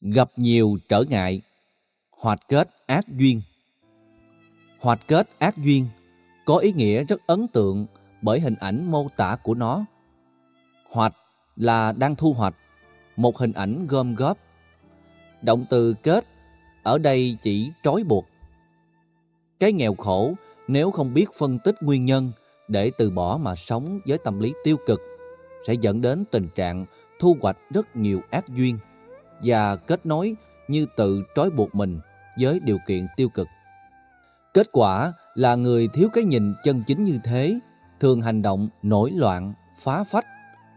Gặp nhiều trở ngại, hoạt kết ác duyên. Hoạt kết ác duyên có ý nghĩa rất ấn tượng bởi hình ảnh mô tả của nó. Hoạch là đang thu hoạch, một hình ảnh gom góp. Động từ kết ở đây chỉ trói buộc. Cái nghèo khổ nếu không biết phân tích nguyên nhân để từ bỏ mà sống với tâm lý tiêu cực sẽ dẫn đến tình trạng thu hoạch rất nhiều ác duyên và kết nối như tự trói buộc mình với điều kiện tiêu cực. Kết quả là người thiếu cái nhìn chân chính như thế, thường hành động nổi loạn, phá phách,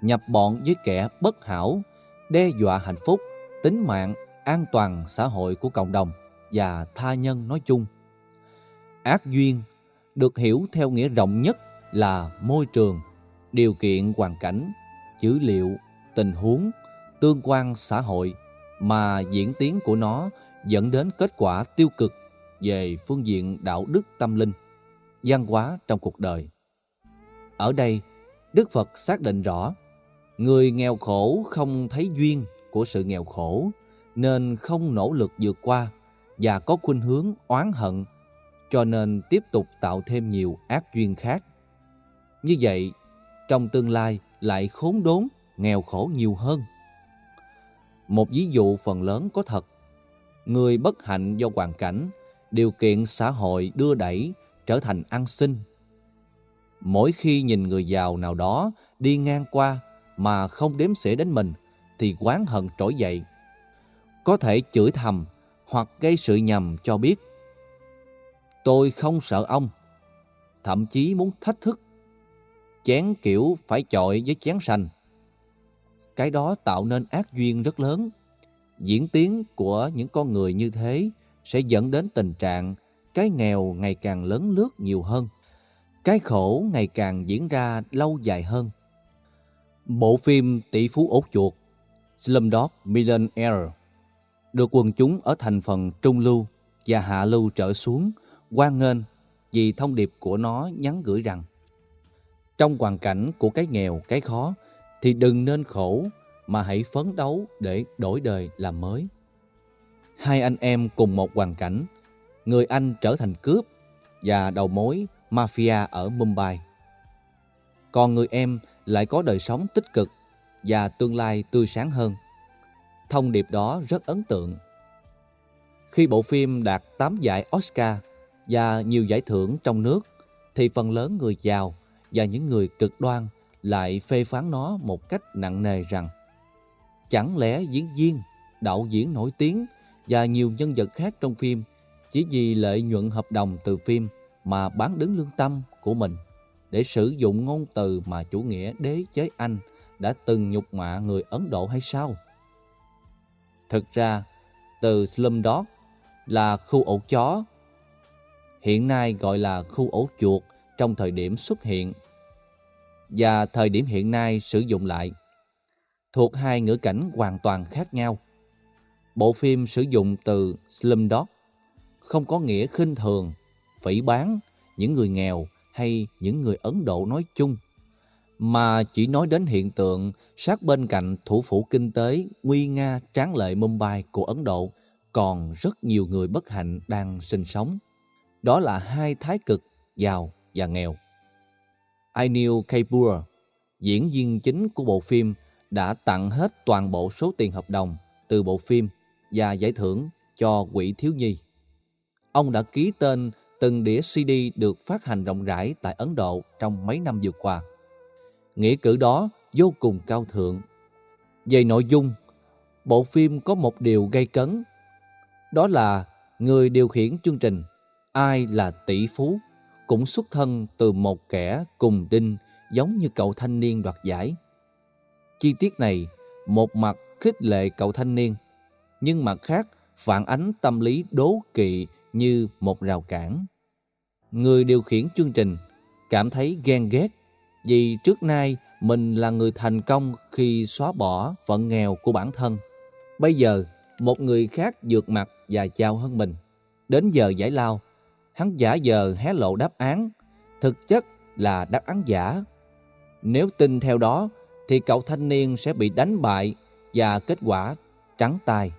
nhập bọn với kẻ bất hảo, đe dọa hạnh phúc, tính mạng, an toàn xã hội của cộng đồng và tha nhân nói chung. Ác duyên được hiểu theo nghĩa rộng nhất là môi trường, điều kiện hoàn cảnh, dữ liệu, tình huống, tương quan xã hội mà diễn tiến của nó dẫn đến kết quả tiêu cực về phương diện đạo đức tâm linh, văn hóa trong cuộc đời. Ở đây, Đức Phật xác định rõ, người nghèo khổ không thấy duyên của sự nghèo khổ, nên không nỗ lực vượt qua và có khuynh hướng oán hận, cho nên tiếp tục tạo thêm nhiều ác duyên khác. Như vậy, trong tương lai lại khốn đốn, nghèo khổ nhiều hơn. Một ví dụ phần lớn có thật. Người bất hạnh do hoàn cảnh, điều kiện xã hội đưa đẩy trở thành ăn xin. Mỗi khi nhìn người giàu nào đó đi ngang qua mà không đếm xỉa đến mình, thì quán hận trỗi dậy. Có thể chửi thầm hoặc gây sự nhầm cho biết. Tôi không sợ ông, thậm chí muốn thách thức. Chén kiểu phải chọi với chén sành cái đó tạo nên ác duyên rất lớn. Diễn tiến của những con người như thế sẽ dẫn đến tình trạng cái nghèo ngày càng lớn lướt nhiều hơn. Cái khổ ngày càng diễn ra lâu dài hơn. Bộ phim Tỷ phú ốt chuột Slumdog Millionaire được quần chúng ở thành phần trung lưu và hạ lưu trở xuống quan nghênh vì thông điệp của nó nhắn gửi rằng trong hoàn cảnh của cái nghèo, cái khó thì đừng nên khổ mà hãy phấn đấu để đổi đời làm mới. Hai anh em cùng một hoàn cảnh, người anh trở thành cướp và đầu mối mafia ở Mumbai. Còn người em lại có đời sống tích cực và tương lai tươi sáng hơn. Thông điệp đó rất ấn tượng. Khi bộ phim đạt 8 giải Oscar và nhiều giải thưởng trong nước, thì phần lớn người giàu và những người cực đoan lại phê phán nó một cách nặng nề rằng chẳng lẽ diễn viên, đạo diễn nổi tiếng và nhiều nhân vật khác trong phim chỉ vì lợi nhuận hợp đồng từ phim mà bán đứng lương tâm của mình để sử dụng ngôn từ mà chủ nghĩa đế chế Anh đã từng nhục mạ người Ấn Độ hay sao? Thực ra, từ Slumdog là khu ổ chó, hiện nay gọi là khu ổ chuột trong thời điểm xuất hiện và thời điểm hiện nay sử dụng lại, thuộc hai ngữ cảnh hoàn toàn khác nhau. Bộ phim sử dụng từ Slumdog không có nghĩa khinh thường, phỉ bán những người nghèo hay những người Ấn Độ nói chung, mà chỉ nói đến hiện tượng sát bên cạnh thủ phủ kinh tế nguy nga tráng lệ Mumbai của Ấn Độ còn rất nhiều người bất hạnh đang sinh sống. Đó là hai thái cực, giàu và nghèo. Anil Kapoor, diễn viên chính của bộ phim, đã tặng hết toàn bộ số tiền hợp đồng từ bộ phim và giải thưởng cho quỹ thiếu nhi. Ông đã ký tên từng đĩa CD được phát hành rộng rãi tại Ấn Độ trong mấy năm vừa qua. Nghĩa cử đó vô cùng cao thượng. Về nội dung, bộ phim có một điều gây cấn. Đó là người điều khiển chương trình, ai là tỷ phú cũng xuất thân từ một kẻ cùng đinh giống như cậu thanh niên đoạt giải. Chi tiết này một mặt khích lệ cậu thanh niên, nhưng mặt khác phản ánh tâm lý đố kỵ như một rào cản. Người điều khiển chương trình cảm thấy ghen ghét vì trước nay mình là người thành công khi xóa bỏ phận nghèo của bản thân. Bây giờ, một người khác vượt mặt và chào hơn mình. Đến giờ giải lao, hắn giả giờ hé lộ đáp án, thực chất là đáp án giả. Nếu tin theo đó, thì cậu thanh niên sẽ bị đánh bại và kết quả trắng tay.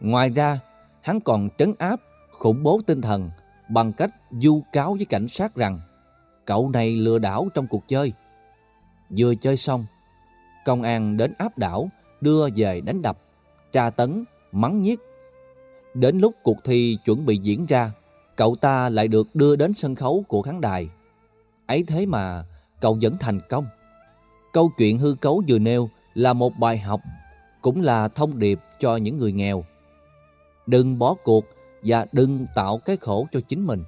Ngoài ra, hắn còn trấn áp, khủng bố tinh thần bằng cách du cáo với cảnh sát rằng cậu này lừa đảo trong cuộc chơi. Vừa chơi xong, công an đến áp đảo, đưa về đánh đập, tra tấn, mắng nhiếc. Đến lúc cuộc thi chuẩn bị diễn ra, cậu ta lại được đưa đến sân khấu của khán đài. Ấy thế mà cậu vẫn thành công. Câu chuyện hư cấu vừa nêu là một bài học, cũng là thông điệp cho những người nghèo. Đừng bỏ cuộc và đừng tạo cái khổ cho chính mình.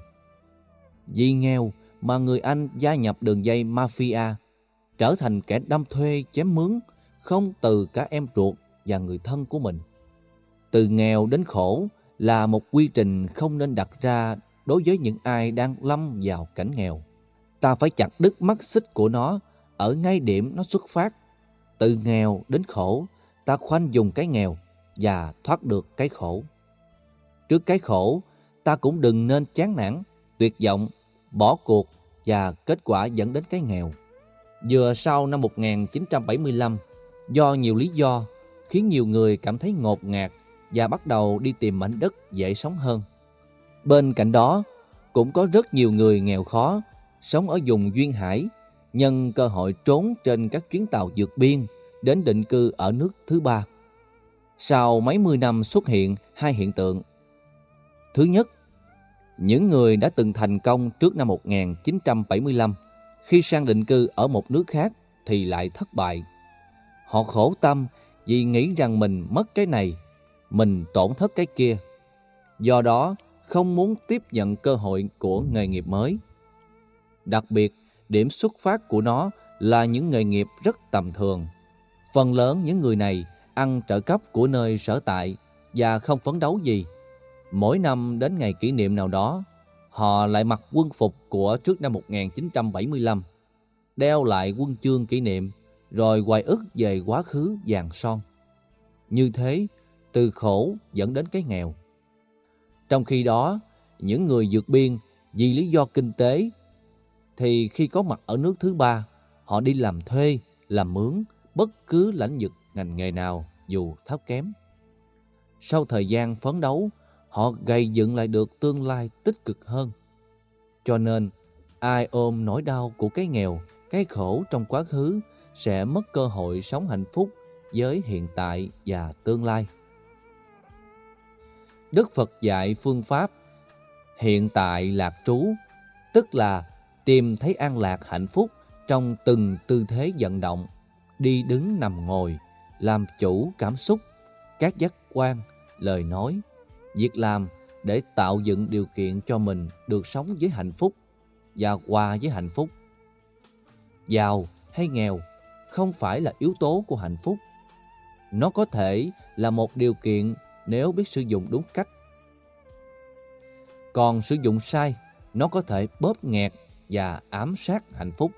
Vì nghèo mà người Anh gia nhập đường dây mafia, trở thành kẻ đâm thuê chém mướn, không từ cả em ruột và người thân của mình. Từ nghèo đến khổ là một quy trình không nên đặt ra đối với những ai đang lâm vào cảnh nghèo. Ta phải chặt đứt mắt xích của nó ở ngay điểm nó xuất phát. Từ nghèo đến khổ, ta khoanh dùng cái nghèo và thoát được cái khổ. Trước cái khổ, ta cũng đừng nên chán nản, tuyệt vọng, bỏ cuộc và kết quả dẫn đến cái nghèo. Vừa sau năm 1975, do nhiều lý do khiến nhiều người cảm thấy ngột ngạt và bắt đầu đi tìm mảnh đất dễ sống hơn. Bên cạnh đó, cũng có rất nhiều người nghèo khó sống ở vùng duyên hải nhân cơ hội trốn trên các chuyến tàu vượt biên đến định cư ở nước thứ ba. Sau mấy mươi năm xuất hiện hai hiện tượng. Thứ nhất, những người đã từng thành công trước năm 1975 khi sang định cư ở một nước khác thì lại thất bại. Họ khổ tâm vì nghĩ rằng mình mất cái này, mình tổn thất cái kia. Do đó, không muốn tiếp nhận cơ hội của nghề nghiệp mới. Đặc biệt, điểm xuất phát của nó là những nghề nghiệp rất tầm thường. Phần lớn những người này ăn trợ cấp của nơi sở tại và không phấn đấu gì. Mỗi năm đến ngày kỷ niệm nào đó, họ lại mặc quân phục của trước năm 1975, đeo lại quân chương kỷ niệm, rồi hoài ức về quá khứ vàng son. Như thế, từ khổ dẫn đến cái nghèo. Trong khi đó, những người vượt biên vì lý do kinh tế thì khi có mặt ở nước thứ ba, họ đi làm thuê, làm mướn, bất cứ lãnh vực ngành nghề nào dù thấp kém. Sau thời gian phấn đấu, họ gây dựng lại được tương lai tích cực hơn. Cho nên, ai ôm nỗi đau của cái nghèo, cái khổ trong quá khứ sẽ mất cơ hội sống hạnh phúc với hiện tại và tương lai. Đức Phật dạy phương pháp hiện tại lạc trú, tức là tìm thấy an lạc hạnh phúc trong từng tư thế vận động, đi đứng nằm ngồi, làm chủ cảm xúc, các giác quan, lời nói, việc làm để tạo dựng điều kiện cho mình được sống với hạnh phúc và hòa với hạnh phúc. Giàu hay nghèo không phải là yếu tố của hạnh phúc. Nó có thể là một điều kiện nếu biết sử dụng đúng cách. Còn sử dụng sai, nó có thể bóp nghẹt và ám sát hạnh phúc.